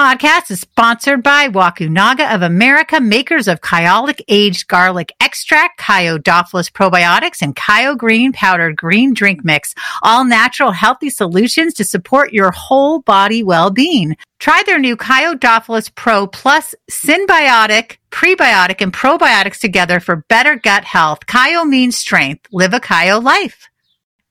podcast is sponsored by Wakunaga of America, makers of Kyolic aged garlic extract, Kyodophilus probiotics, and Kyo green powdered green drink mix. All natural, healthy solutions to support your whole body well-being. Try their new Kyodophilus Pro Plus Symbiotic, Prebiotic, and Probiotics together for better gut health. Kyo means strength. Live a Kyo life.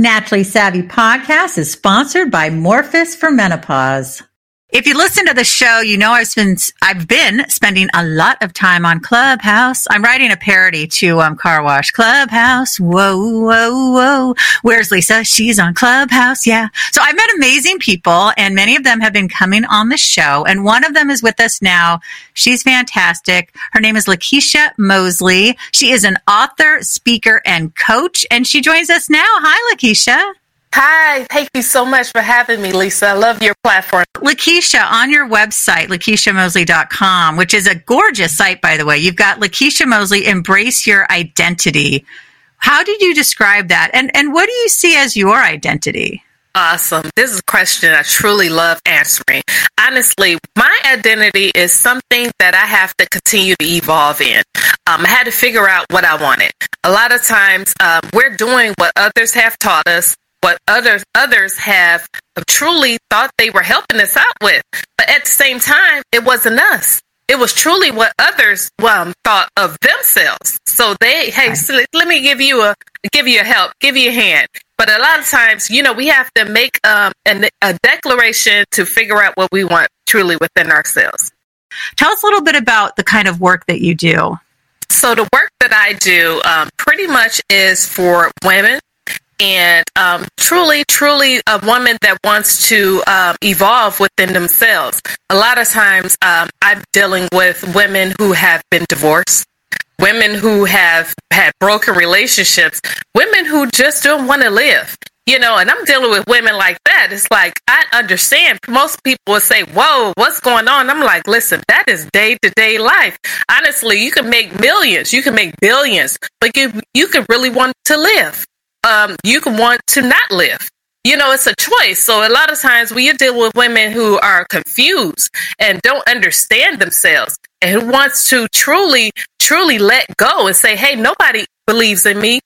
Naturally Savvy podcast is sponsored by Morphus for Menopause. If you listen to the show, you know I've been I've been spending a lot of time on Clubhouse. I'm writing a parody to um, Car Wash Clubhouse. Whoa, whoa, whoa. Where's Lisa? She's on Clubhouse. Yeah. So I've met amazing people, and many of them have been coming on the show. And one of them is with us now. She's fantastic. Her name is Lekeisha Mosley. She is an author, speaker, and coach, and she joins us now. Hi, Lekeisha. Hi, thank you so much for having me, Lisa. I love your platform. Lekeisha, on your website, lekeishamosley.com, which is a gorgeous site, by the way, you've got Lekeisha Mosley, Embrace Your Identity. How did you describe that? And, and what do you see as your identity? Awesome. This is a question I truly love answering. Honestly, my identity is something that I have to continue to evolve in. Um, I had to figure out what I wanted. A lot of times, um, we're doing what others have taught us, what others others have truly thought they were helping us out with. But at the same time, it wasn't us. It was truly what others um, thought of themselves. So they, hey, so let me give you a give you a help, give you a hand. But a lot of times, you know, we have to make um, an, a declaration to figure out what we want truly within ourselves. Tell us a little bit about the kind of work that you do. So the work that I do um, pretty much is for women and um, truly, truly a woman that wants to um, evolve within themselves. A lot of times um, I'm dealing with women who have been divorced, women who have had broken relationships, women who just don't want to live. You know, and I'm dealing with women like that. It's like, I understand. Most people will say, Whoa, what's going on? I'm like, Listen, that is day to day life. Honestly, you can make millions, you can make billions, but you, you can really want to live. Um, you can want to not live. You know, it's a choice. So a lot of times we deal with women who are confused and don't understand themselves and who wants to truly, truly let go and say, Hey, nobody believes in me.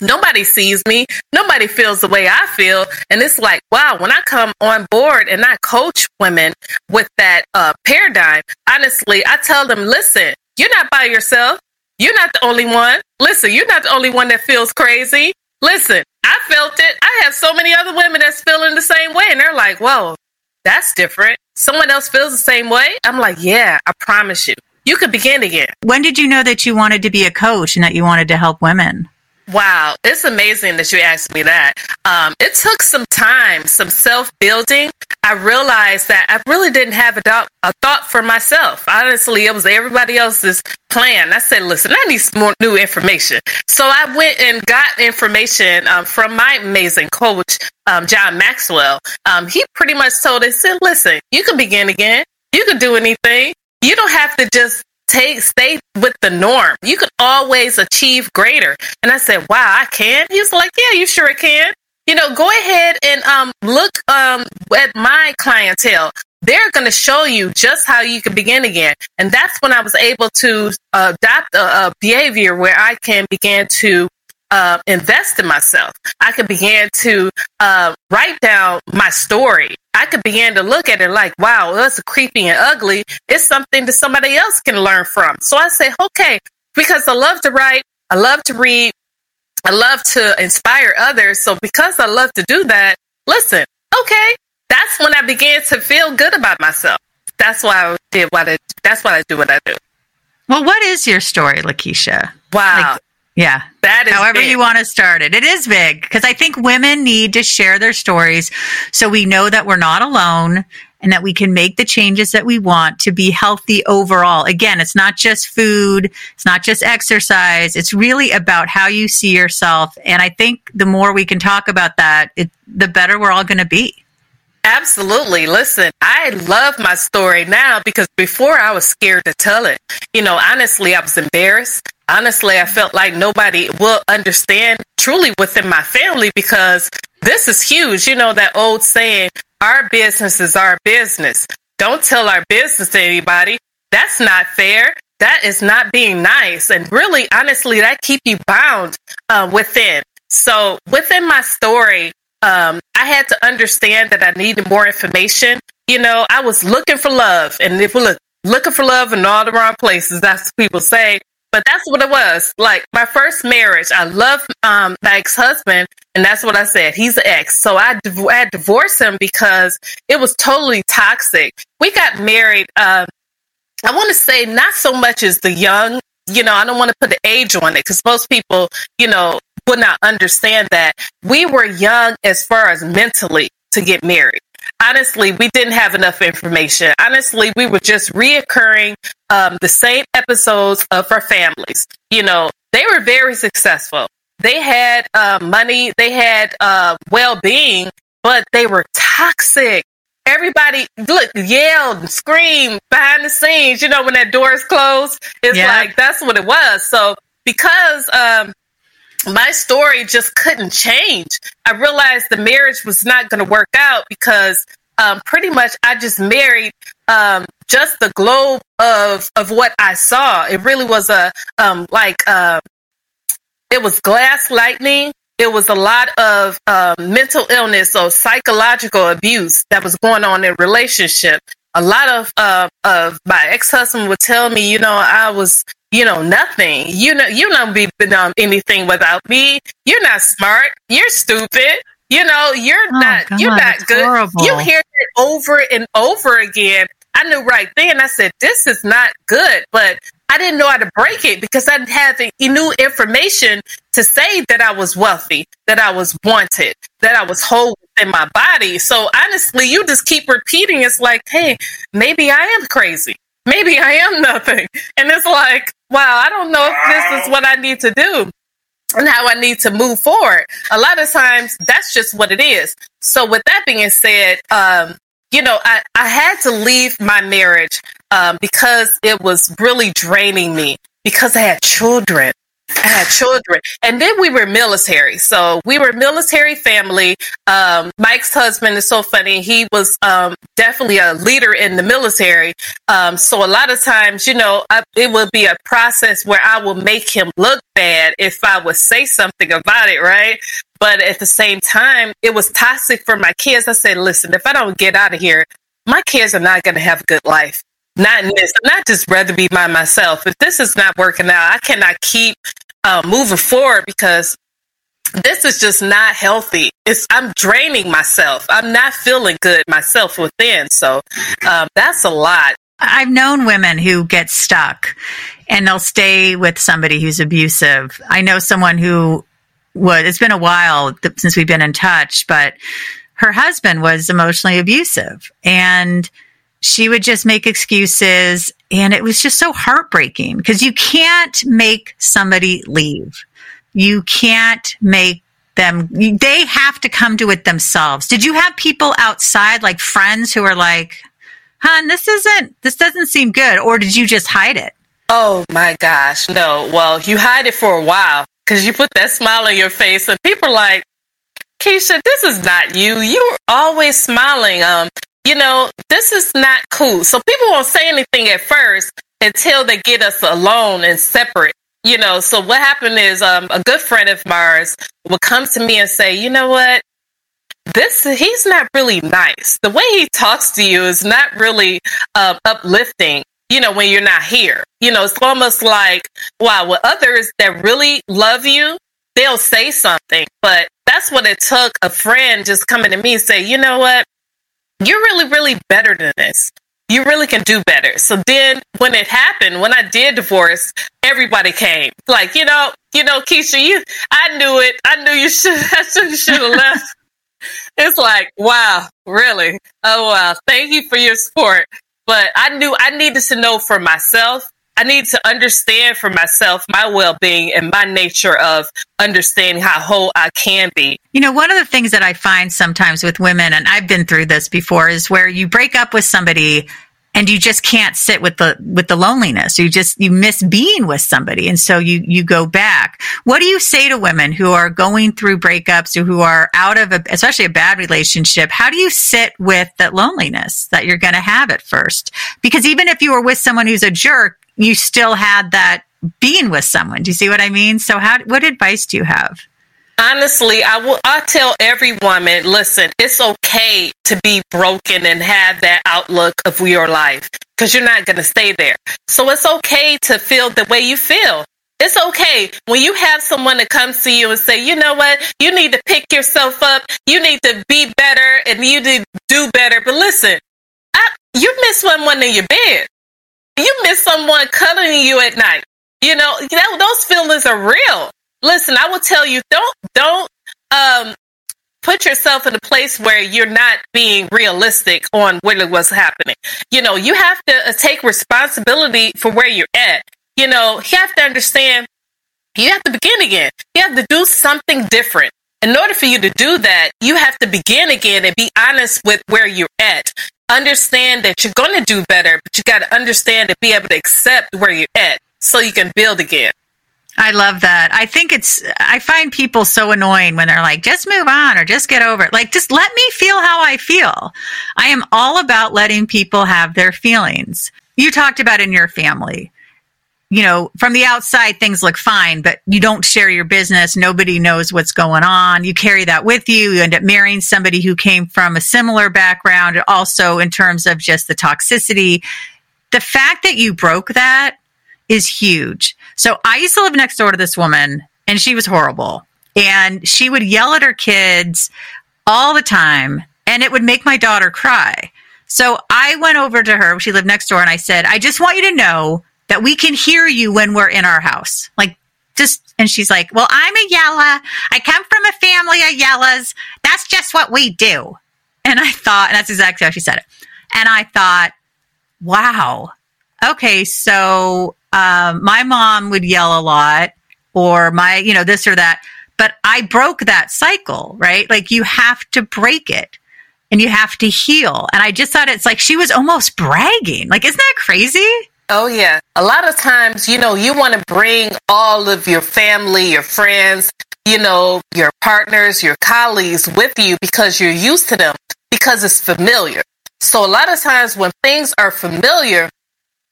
Nobody sees me. Nobody feels the way I feel. And it's like, wow, when I come on board and I coach women with that uh, paradigm, honestly, I tell them, listen, you're not by yourself. You're not the only one. Listen, you're not the only one that feels crazy. Listen, I felt it. I have so many other women that's feeling the same way. And they're like, whoa, that's different. Someone else feels the same way. I'm like, yeah, I promise you. You could begin again. When did you know that you wanted to be a coach and that you wanted to help women? Wow, it's amazing that you asked me that. Um, it took some time, some self building. I realized that I really didn't have a, a thought for myself. Honestly, it was everybody else's plan. I said, listen, I need some more new information. So I went and got information um, from my amazing coach, um, John Maxwell. Um, he pretty much told us, said, listen, you can begin again. You can do anything. You don't have to just take stay with the norm. You can always achieve greater. And I said, Wow, I can? He was like, Yeah, you sure can. You know, go ahead and um look um at my clientele. They're going to show you just how you can begin again. And that's when I was able to adopt a, a behavior where I can begin to uh, invest in myself. I could begin to uh, write down my story. I could begin to look at it like, wow, that's creepy and ugly. It's something that somebody else can learn from. So I say, okay, because I love to write, I love to read, I love to inspire others. So because I love to do that, listen, okay, that's when I began to feel good about myself. That's why I did what I. That's why I do what I do. Well, what is your story, Lekeisha? Wow, Like, Yeah. that is However big. you want to start it. It is big because I think women need to share their stories so we know that we're not alone and that we can make the changes that we want to be healthy overall. Again, it's not just food. It's not just exercise. It's really about how you see yourself. And I think the more we can talk about that, it, the better we're all going to be. Absolutely. Listen, I love my story now because before I was scared to tell it. You know, honestly, I was embarrassed. Honestly, I felt like nobody will understand truly within my family because this is huge. You know, that old saying, our business is our business. Don't tell our business to anybody. That's not fair. That is not being nice. And really, honestly, that keep you bound uh, within. So within my story, um, I had to understand that I needed more information. You know, I was looking for love, and if we look looking for love in all the wrong places, that's what people say. But that's what it was. Like my first marriage, I love um, my ex husband, and that's what I said. He's an ex, so I, div- I divorced him because it was totally toxic. We got married. Uh, I want to say not so much as the young. You know, I don't want to put the age on it because most people, you know, would not understand that we were young as far as mentally to get married. Honestly, we didn't have enough information. Honestly, we were just reoccurring um, the same episodes of our families. You know, they were very successful. They had uh, money, they had uh, well being, but they were toxic. Everybody look yelled and screamed behind the scenes. You know, when that door is closed, it's yeah. like that's what it was. So because um, my story just couldn't change. I realized the marriage was not going to work out because um, pretty much I just married um, just the globe of of what I saw. It really was a um, like uh, it was gaslighting. It was a lot of uh, mental illness or psychological abuse that was going on in relationship. A lot of uh, of my ex husband would tell me, you know, I was you know nothing. You know you don't be um, anything without me. You're not smart. You're stupid. You know you're oh, not God, you're not good. Horrible. You hear it over and over again. I knew right then. I said this is not good, but I didn't know how to break it because I didn't have new information to say that I was wealthy, that I was wanted, that I was whole in my body. So honestly, you just keep repeating. It's like, hey, maybe I am crazy maybe I am nothing. And it's like, wow, I don't know if this is what I need to do and how I need to move forward. A lot of times that's just what it is. So with that being said, um, you know, I, I had to leave my marriage um, because it was really draining me because I had children. Had children. And then we were military. So we were military family. Um, Mike's husband is so funny. He was um, definitely a leader in the military. Um, so a lot of times, you know, I, it would be a process where I will make him look bad if I would say something about it, right? But at the same time, it was toxic for my kids. I said, listen, if I don't get out of here, my kids are not going to have a good life not in this, not just rather be by myself. If this is not working out, I cannot keep uh, moving forward because this is just not healthy. It's I'm draining myself. I'm not feeling good myself within. So um, that's a lot. I've known women who get stuck and they'll stay with somebody who's abusive. I know someone who was. It's been a while since we've been in touch, but her husband was emotionally abusive and she would just make excuses. And it was just so heartbreaking because you can't make somebody leave. You can't make them, they have to come to it themselves. Did you have people outside, like friends who are like, hon, this isn't, this doesn't seem good? Or did you just hide it? Oh my gosh. No. Well, you hide it for a while because you put that smile on your face and people are like, Keisha, this is not you. You're always smiling. Um, you know, this is not cool. So people won't say anything at first until they get us alone and separate. You know, so what happened is um, a good friend of ours would come to me and say, you know what? This he's not really nice. The way he talks to you is not really uh, uplifting. You know, when you're not here, you know, it's almost like wow. With others that really love you, they'll say something, but that's what it took. A friend just coming to me and say, you know what? You're really, really better than this. You really can do better. So then when it happened, when I did divorce, everybody came. Like, you know, you know, Keisha, you I knew it. I knew you should I should have left. it's like, wow, really? Oh, wow. Thank you for your support. But I knew I needed to know for myself. I need to understand for myself my well being and my nature of understanding how whole I can be. You know, one of the things that I find sometimes with women, and I've been through this before, is where you break up with somebody and you just can't sit with the with the loneliness. You just you miss being with somebody and so you you go back. What do you say to women who are going through breakups or who are out of a, especially a bad relationship? How do you sit with that loneliness that you're going to have at first? Because even if you were with someone who's a jerk you still had that being with someone do you see what i mean so how what advice do you have honestly, I will. I tell every woman, listen, it's okay to be broken and have that outlook of your life because you're not going to stay there. So it's okay to feel the way you feel. It's okay when you have someone that comes to you and say, you know what, you need to pick yourself up, you need to be better, and you need to do better. But listen, I, you miss someone in your bed. You miss someone cuddling you at night. You know, those feelings are real listen, I will tell you, don't don't um put yourself in a place where you're not being realistic on what was happening. You know, you have to uh, take responsibility for where you're at. You know, you have to understand you have to begin again. You have to do something different. In order for you to do that, you have to begin again and be honest with where you're at. Understand that you're going to do better, but you got to understand and be able to accept where you're at so you can build again. I love that. I think it's, I find people so annoying when they're like, just move on or just get over it. Like, just let me feel how I feel. I am all about letting people have their feelings. You talked about in your family, you know, from the outside, things look fine, but you don't share your business. Nobody knows what's going on. You carry that with you. You end up marrying somebody who came from a similar background, also in terms of just the toxicity. The fact that you broke that is huge. So I used to live next door to this woman and she was horrible. And she would yell at her kids all the time and it would make my daughter cry. So I went over to her, she lived next door, and I said, I just want you to know that we can hear you when we're in our house. Like, just, and she's like, Well, I'm a Yella. I come from a family of Yellas. That's just what we do. And I thought, and that's exactly how she said it. And I thought, wow. Okay, so um, my mom would yell a lot or my, you know, this or that. But I broke that cycle, right? Like you have to break it and you have to heal. And I just thought it's like she was almost bragging. Like, isn't that crazy? Oh, yeah. A lot of times, you know, you want to bring all of your family, your friends, you know, your partners, your colleagues with you because you're used to them, because it's familiar. So a lot of times when things are familiar,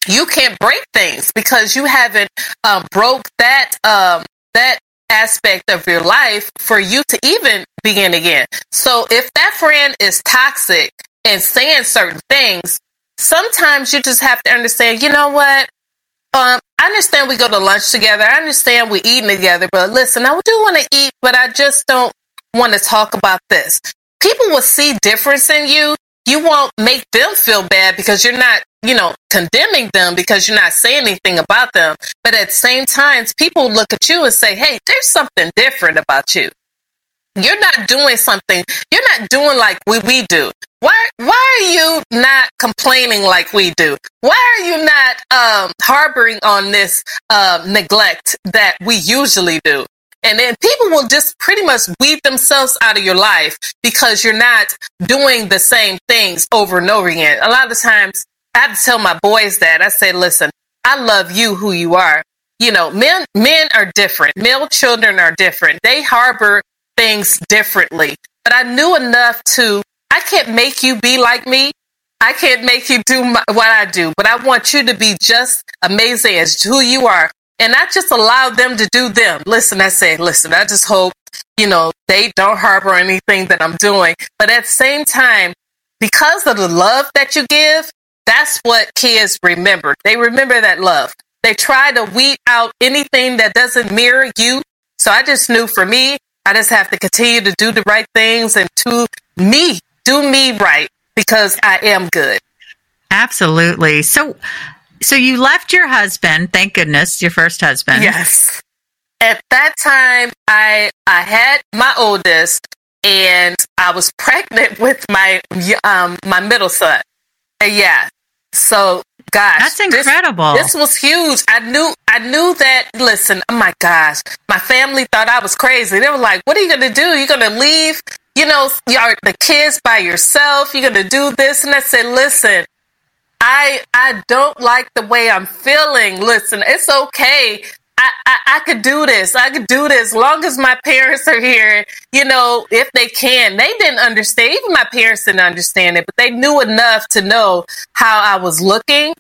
you can't break things because you haven't um, broke that um, that aspect of your life for you to even begin again. So if that friend is toxic and saying certain things, sometimes you just have to understand. You know what? Um, I understand we go to lunch together. I understand we're eating together, but listen, I do want to eat, but I just don't want to talk about this. People will see difference in you. You won't make them feel bad because you're not you know, condemning them because you're not saying anything about them. But at the same time, people look at you and say, hey, there's something different about you. You're not doing something, you're not doing like we, we do. Why, why are you not complaining like we do? Why are you not um, harboring on this uh, neglect that we usually do? And then people will just pretty much weed themselves out of your life because you're not doing the same things over and over again. A lot of times I have to tell my boys that. I say, listen, I love you who you are. You know, men men are different. Male children are different. They harbor things differently. But I knew enough to I can't make you be like me. I can't make you do my, what I do, but I want you to be just amazing as who you are. And I just allow them to do them. Listen, I say, listen, I just hope, you know, they don't harbor anything that I'm doing. But at the same time, because of the love that you give, that's what kids remember. They remember that love. They try to weed out anything that doesn't mirror you. So I just knew for me, I just have to continue to do the right things and to me, do me right because I am good. Absolutely. So, so you left your husband, thank goodness, your first husband. Yes. At that time, I I had my oldest, and I was pregnant with my um my middle son. And yeah. So gosh, that's incredible. This, this, was huge. I knew I knew that listen, oh my gosh. My family thought I was crazy. They were like, What are you gonna do? You're gonna leave, you know, your the kids by yourself, you're gonna do this and I said, Listen, I I don't like the way I'm feeling. Listen, it's okay. I, I, I, could do this. I could do this. As long as my parents are here, you know, if they can. They didn't understand. Even my parents didn't understand it, but they knew enough to know how I was looking.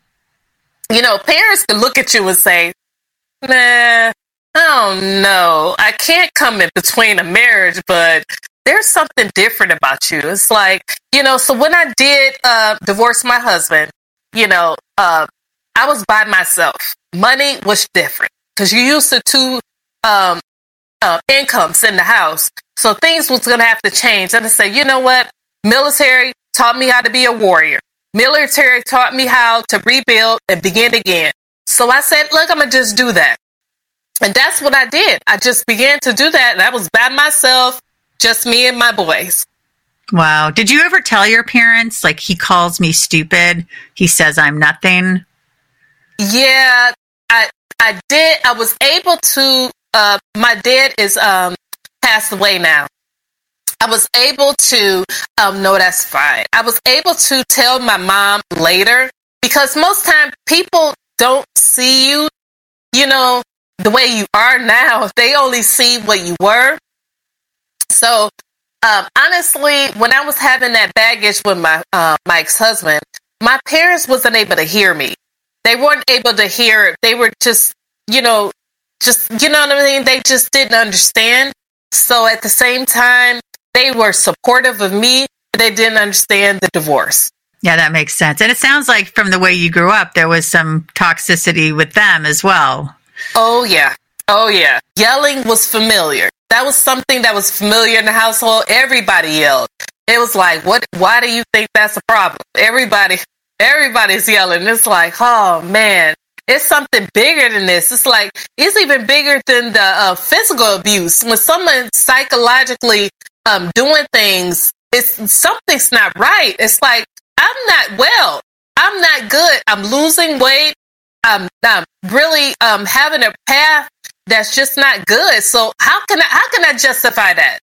You know, parents can look at you and say, nah, oh no, I can't come in between a marriage, but there's something different about you. It's like, you know, so when I did uh, divorce my husband, you know, uh, I was by myself. Money was different because you used to two um, uh, incomes in the house. So things was going to have to change. And I said, you know what? Military taught me how to be a warrior. Military taught me how to rebuild and begin again. So I said, look, I'm going to just do that. And that's what I did. I just began to do that. And I was by myself, just me and my boys. Wow. Did you ever tell your parents, like, he calls me stupid? He says I'm nothing? Yeah, I, I did. I was able to. Uh, my dad is um, passed away now. I was able to. Um, no, that's fine. I was able to tell my mom later because most time people don't see you. You know the way you are now. They only see what you were. So um, honestly, when I was having that baggage with my uh, my ex husband, my parents wasn't able to hear me they weren't able to hear. They were just, you know, just, you know what I mean? They just didn't understand. So at the same time, they were supportive of me, but they didn't understand the divorce. Yeah, that makes sense. And it sounds like from the way you grew up, there was some toxicity with them as well. Oh, yeah. Oh, yeah. Yelling was familiar. That was something that was familiar in the household. Everybody yelled. It was like, what, why do you think that's a problem? Everybody, Everybody's yelling. It's like, oh man, it's something bigger than this. It's like it's even bigger than the uh, physical abuse. When someone psychologically um, doing things, it's something's not right. It's like I'm not well. I'm not good. I'm losing weight. I'm, I'm really um, having a path that's just not good. So how can I how can I justify that?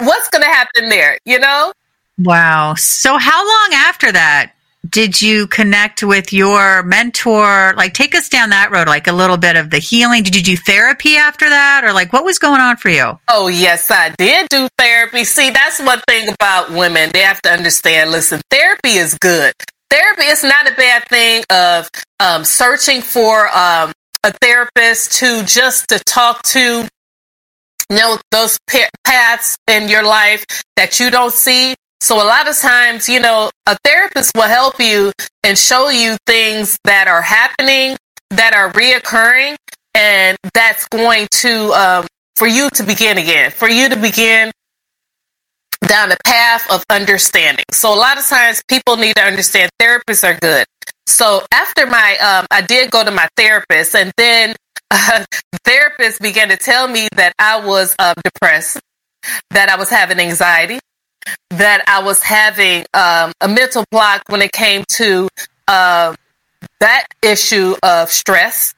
What's going to happen there? You know? Wow. So how long after that did you connect with your mentor? Like, take us down that road, like a little bit of the healing. Did you do therapy after that? Or, like, what was going on for you? Oh, yes, I did do therapy. See, that's one thing about women. They have to understand listen, therapy is good. Therapy is not a bad thing of um, searching for um, a therapist to just to talk to you know those paths in your life that you don't see so a lot of times, you know, a therapist will help you and show you things that are happening, that are reoccurring, and that's going to, um, for you to begin again, for you to begin down the path of understanding. So a lot of times people need to understand therapists are good. So after my, um, I did go to my therapist and then uh, the therapist began to tell me that I was uh, depressed, that I was having anxiety, that I was having um, a mental block when it came to uh, that issue of stress,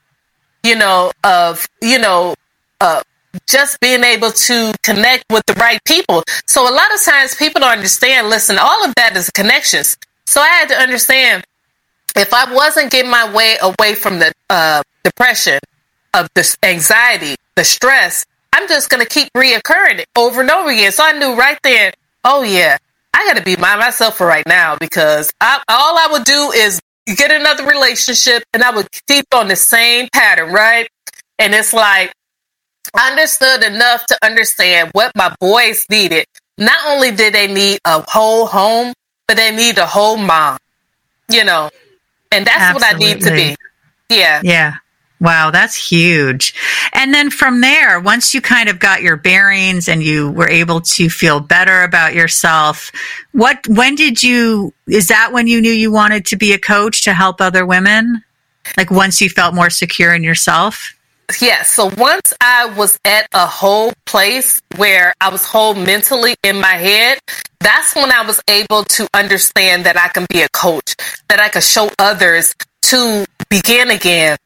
you know, of, you know, uh, just being able to connect with the right people. So a lot of times people don't understand, listen, all of that is connections. So I had to understand if I wasn't getting my way away from the uh, depression, of the anxiety, the stress, I'm just going to keep reoccurring it over and over again. So I knew right there, Oh yeah, I got to be by myself for right now because I, all I would do is get another relationship and I would keep on the same pattern, right? And it's like I understood enough to understand what my boys needed. Not only did they need a whole home, but they need a whole mom. You know, and that's Absolutely. what I need to be. Yeah. Yeah. Wow, that's huge. And then from there, once you kind of got your bearings and you were able to feel better about yourself, what, when did you, is that when you knew you wanted to be a coach to help other women? Like once you felt more secure in yourself? yes. So once I was at a whole place where I was whole mentally in my head, that's when I was able to understand that I can be a coach, that I can show others to begin again.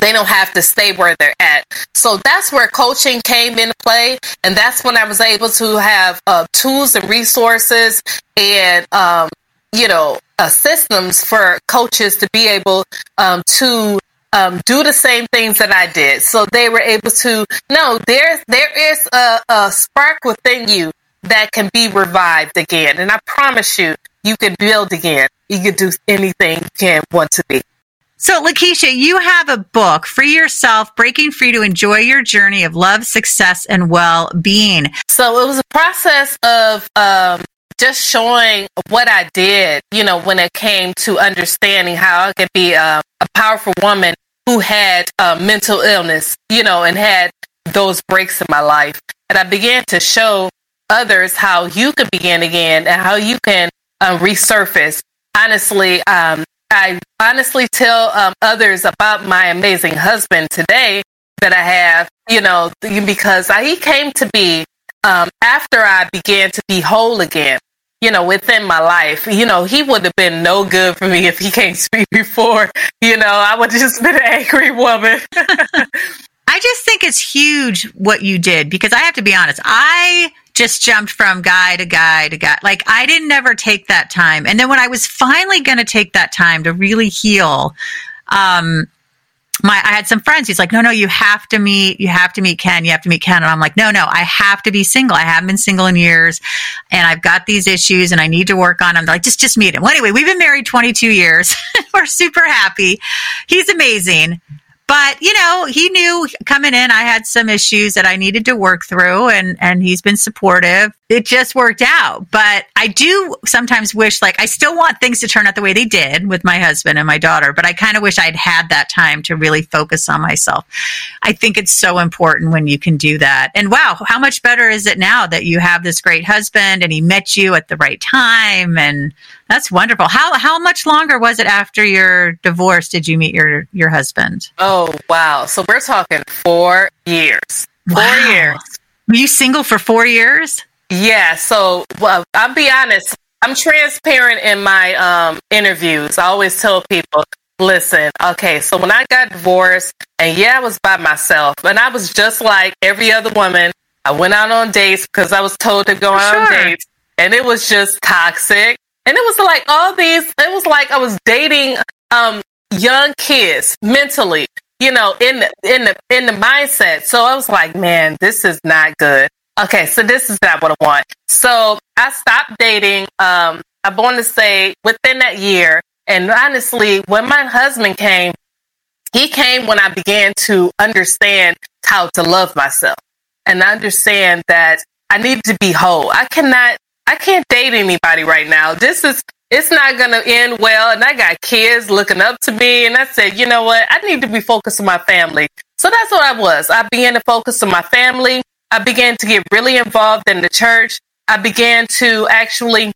They don't have to stay where they're at. So that's where coaching came into play. And that's when I was able to have uh, tools and resources and, um, you know, uh, systems for coaches to be able um, to um, do the same things that I did. So they were able to no, there there is a, a spark within you that can be revived again, and I promise you, you can build again. You can do anything you can want to be. So, Lekeisha, you have a book, Free Yourself Breaking Free to Enjoy Your Journey of Love, Success, and Well Being. So, it was a process of um, just showing what I did, you know, when it came to understanding how I could be a, a powerful woman who had uh, mental illness, you know, and had those breaks in my life. And I began to show others how you can begin again and how you can uh, resurface. Honestly, um, I honestly tell um, others about my amazing husband today that I have, you know, because I, he came to be um, after I began to be whole again you know, within my life. You know, he would have been no good for me if he can't speak before. You know, I would just been an angry woman. I just think it's huge what you did because I have to be honest. I just jumped from guy to guy to guy. Like I didn't ever take that time. And then when I was finally going to take that time to really heal, um, my I had some friends. He's like, no, no, you have to meet, you have to meet Ken, you have to meet Ken. And I'm like, no, no, I have to be single. I haven't been single in years, and I've got these issues, and I need to work on them. They're like, just just meet him. Well, anyway, we've been married 22 years. We're super happy. He's amazing. But, you know, he knew coming in I had some issues that I needed to work through and and he's been supportive. It just worked out. But I do sometimes wish like I still want things to turn out the way they did with my husband and my daughter, but I kind of wish I'd had that time to really focus on myself. I think it's so important when you can do that. And wow, how much better is it now that you have this great husband and he met you at the right time and that's wonderful. How how much longer was it after your divorce did you meet your your husband? Oh wow! So we're talking four years. Four wow. years. Were you single for four years? Yeah. So well, I'll be honest. I'm transparent in my um, interviews. I always tell people, listen, okay. So when I got divorced, and yeah, I was by myself, and I was just like every other woman. I went out on dates because I was told to go out sure. on dates, and it was just toxic. And it was like all these, it was like I was dating um, young kids mentally, you know, in the, in the, in the mindset. So I was like, man, this is not good. Okay. So this is not what I want. So I stopped dating. Um, I want to say within that year. And honestly, when my husband came, he came when I began to understand how to love myself and understand that I need to be whole. I cannot I can't date anybody right now. This is it's not gonna end well. And I got kids looking up to me, and I said, you know what? I need to be focused on my family. So that's what I was. I began to focus on my family. I began to get really involved in the church. I began to actually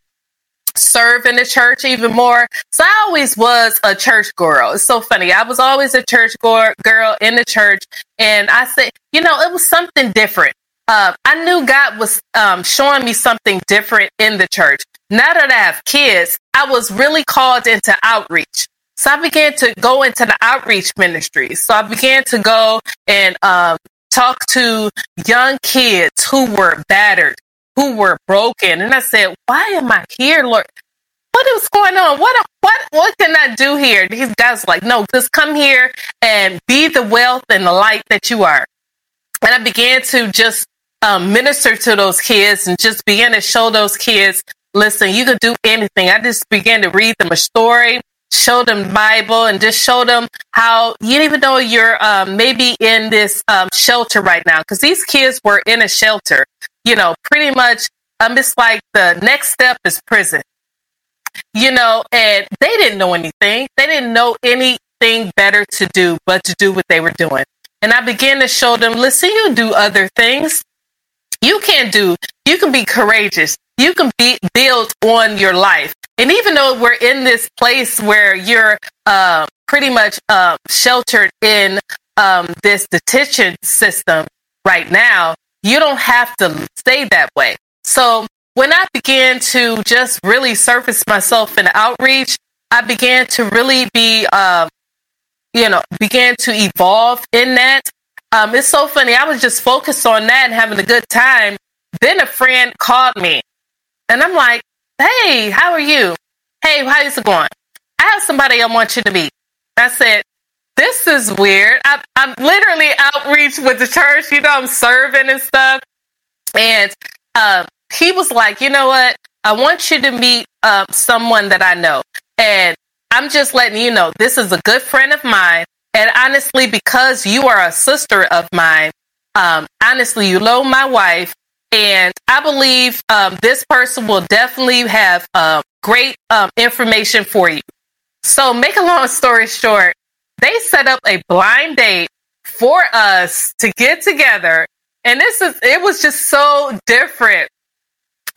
serve in the church even more. So I always was a church girl. It's so funny. I was always a church girl in the church. And I said, you know, it was something different uh, I knew God was um, showing me something different in the church. Now that I have kids, I was really called into outreach. So I began to go into the outreach ministry. So I began to go and um, talk to young kids who were battered, who were broken. And I said, why am I here, Lord? What is going on? What what what can I do here? These guys like, no, just come here and be the wealth and the light that you are. And I began to just um, minister to those kids and just begin to show those kids, listen, you could do anything. I just began to read them a story, show them Bible, and just show them how you even though you're um, maybe in this um, shelter right now, because these kids were in a shelter, you know, pretty much. Um, it's like the next step is prison, you know, and they didn't know anything. They didn't know anything better to do but to do what they were doing. And I began to show them, listen, you do other things you can do, you can be courageous. You can be build on your life. And even though we're in this place where you're uh, pretty much uh, sheltered in um, this detention system right now, you don't have to stay that way. So when I began to just really surface myself in outreach, I began to really be, uh, you know, began to evolve in that. Um, it's so funny. I was just focused on that and having a good time. Then a friend called me and I'm like, Hey, how are you? Hey, how's it going? I have somebody I want you to meet. I said, this is weird. I, I'm literally outreach with the church. You know, I'm serving and stuff. And um, he was like, you know what? I want you to meet uh, someone that I know. And I'm just letting you know, this is a good friend of mine. And honestly, because you are a sister of mine, um, honestly, you know my wife. And I believe um, this person will definitely have uh, great um, information for you. So, make a long story short, they set up a blind date for us to get together. And this is, it was just so different.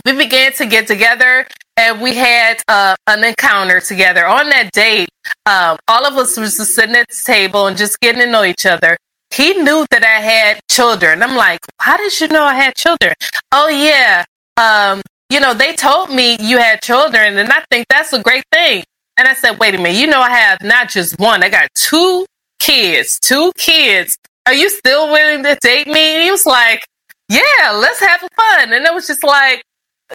We began to get together and we had uh, an encounter together. On that date, um, all of us was just sitting at the table and just getting to know each other. He knew that I had children. I'm like, how did you know I had children? Oh yeah, um, you know, they told me you had children, and I think that's a great thing. And I said, wait a minute, you know, I have not just one, I got two kids, two kids. Are you still willing to date me? And he was like, yeah, let's have fun. And it was just like,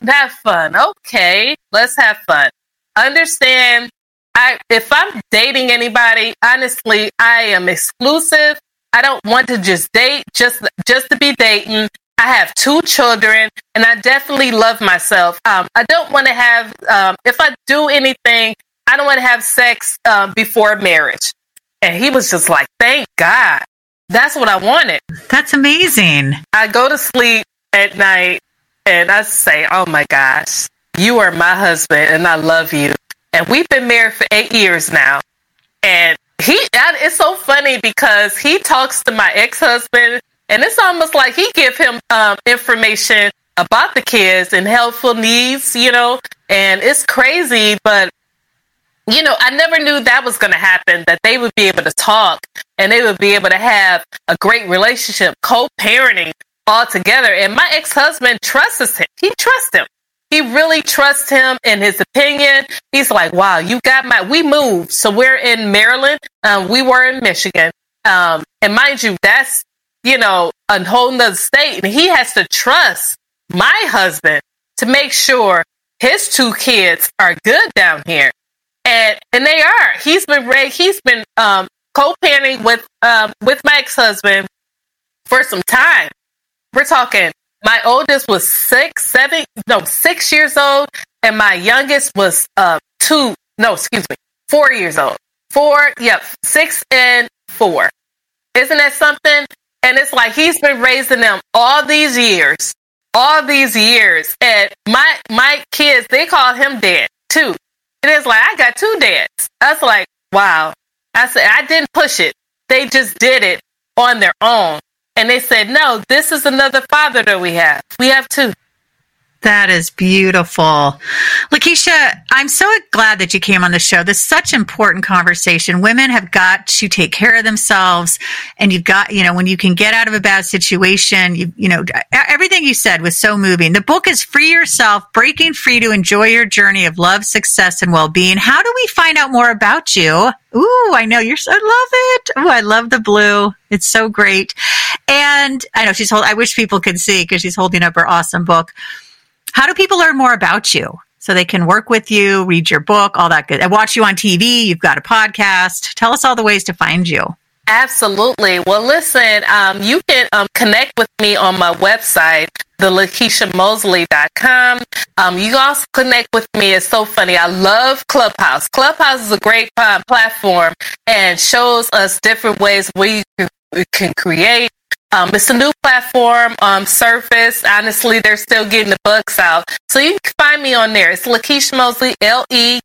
have fun. Okay, let's have fun. Understand, I if I'm dating anybody, honestly, I am exclusive. I don't want to just date just just to be dating. I have two children, and I definitely love myself. Um, I don't want to have um, if I do anything, I don't want to have sex um, before marriage. And he was just like, thank God. That's what I wanted. That's amazing. I go to sleep at night and I say, oh my gosh, you are my husband and I love you. And we've been married for eight years now. And he, it's so funny because he talks to my ex-husband and it's almost like he give him um, information about the kids and helpful needs, you know, and it's crazy, but you know, I never knew that was going to happen, that they would be able to talk and they would be able to have a great relationship, co parenting all together. And my ex husband trusts him. He trusts him. He really trusts him in his opinion. He's like, wow, you got my, we moved. So we're in Maryland. Um, we were in Michigan. Um, and mind you, that's, you know, a whole nother state. And he has to trust my husband to make sure his two kids are good down here and and they are. He's been he's been um, co-parenting with um, with my ex-husband for some time. We're talking. My oldest was six, seven, no, six years old, and my youngest was uh two, no, excuse me, four years old. Four, yep, six and four. Isn't that something? And it's like he's been raising them all these years, all these years, and my my kids they call him dad too. And it's like, I got two dads. That's like, wow. I said, I didn't push it. They just did it on their own. And they said, no, this is another father that we have. We have two. That is beautiful. Lekeisha, I'm so glad that you came on the show. This is such important conversation. Women have got to take care of themselves and you've got, you know, when you can get out of a bad situation, you, you know, everything you said was so moving. The book is Free Yourself, Breaking Free to Enjoy Your Journey of Love, Success, and Well-Being. How do we find out more about you? Ooh, I know you're so, I love it. Ooh, I love the blue. It's so great. And I know she's holding, I wish people could see because she's holding up her awesome book. How do people learn more about you? So they can work with you, read your book, all that good. I watch you on TV. You've got a podcast. Tell us all the ways to find you. Absolutely. Well, listen, um, you can um, connect with me on my website, thelekeishamosley.com. Um, you also connect with me. It's so funny. I love Clubhouse. Clubhouse is a great uh, platform and shows us different ways we can create um, it's a new platform, um, Surface. Honestly, they're still getting the bugs out. So you can find me on there. It's Lekeisha Mosley, L-E-K-E-I-S-H-A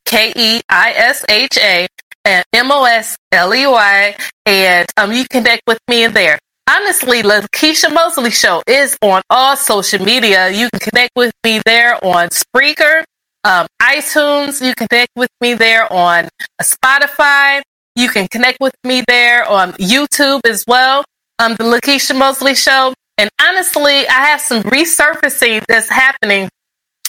and M-O-S-L-E-Y. And um, you connect with me in there. Honestly, Lekeisha Mosley Show is on all social media. You can connect with me there on Spreaker, um, iTunes. You can connect with me there on Spotify. You can connect with me there on YouTube as well. Um, the Lekeisha Mosley Show. And honestly, I have some resurfacing that's happening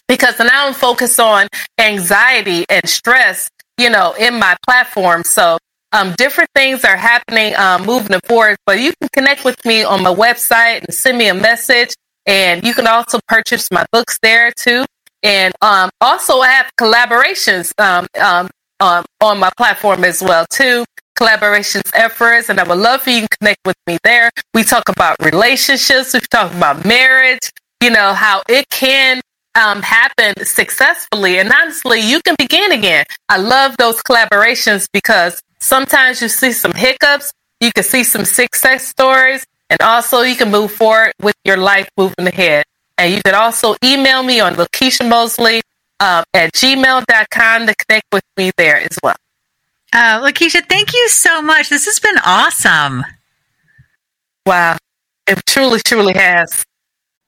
because now I'm focused on anxiety and stress, you know, in my platform. So um, different things are happening, um, moving forward. But you can connect with me on my website and send me a message. And you can also purchase my books there too. And um, also, I have collaborations um, um, um, on my platform as well too. Collaborations efforts, and I would love for you to connect with me there. We talk about relationships. We talk about marriage. You know how it can um, happen successfully, and honestly, you can begin again. I love those collaborations because sometimes you see some hiccups, you can see some success stories, and also you can move forward with your life moving ahead. And you can also email me on Lekeisha Mosley uh, at gmail.com to connect with me there as well. Uh, Lekeisha, thank you so much. This has been awesome. Wow. It truly, truly has.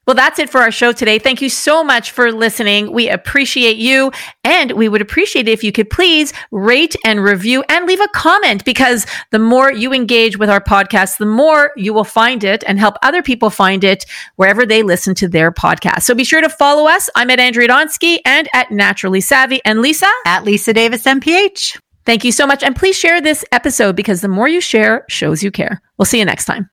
Well, that's it for our show today. Thank you so much for listening. We appreciate you. And we would appreciate it if you could please rate and review and leave a comment because the more you engage with our podcast, the more you will find it and help other people find it wherever they listen to their podcast. So be sure to follow us. I'm at Andrea Donsky and at Naturally Savvy. And Lisa? At Lisa Davis MPH. Thank you so much. And please share this episode because the more you share shows you care. We'll see you next time.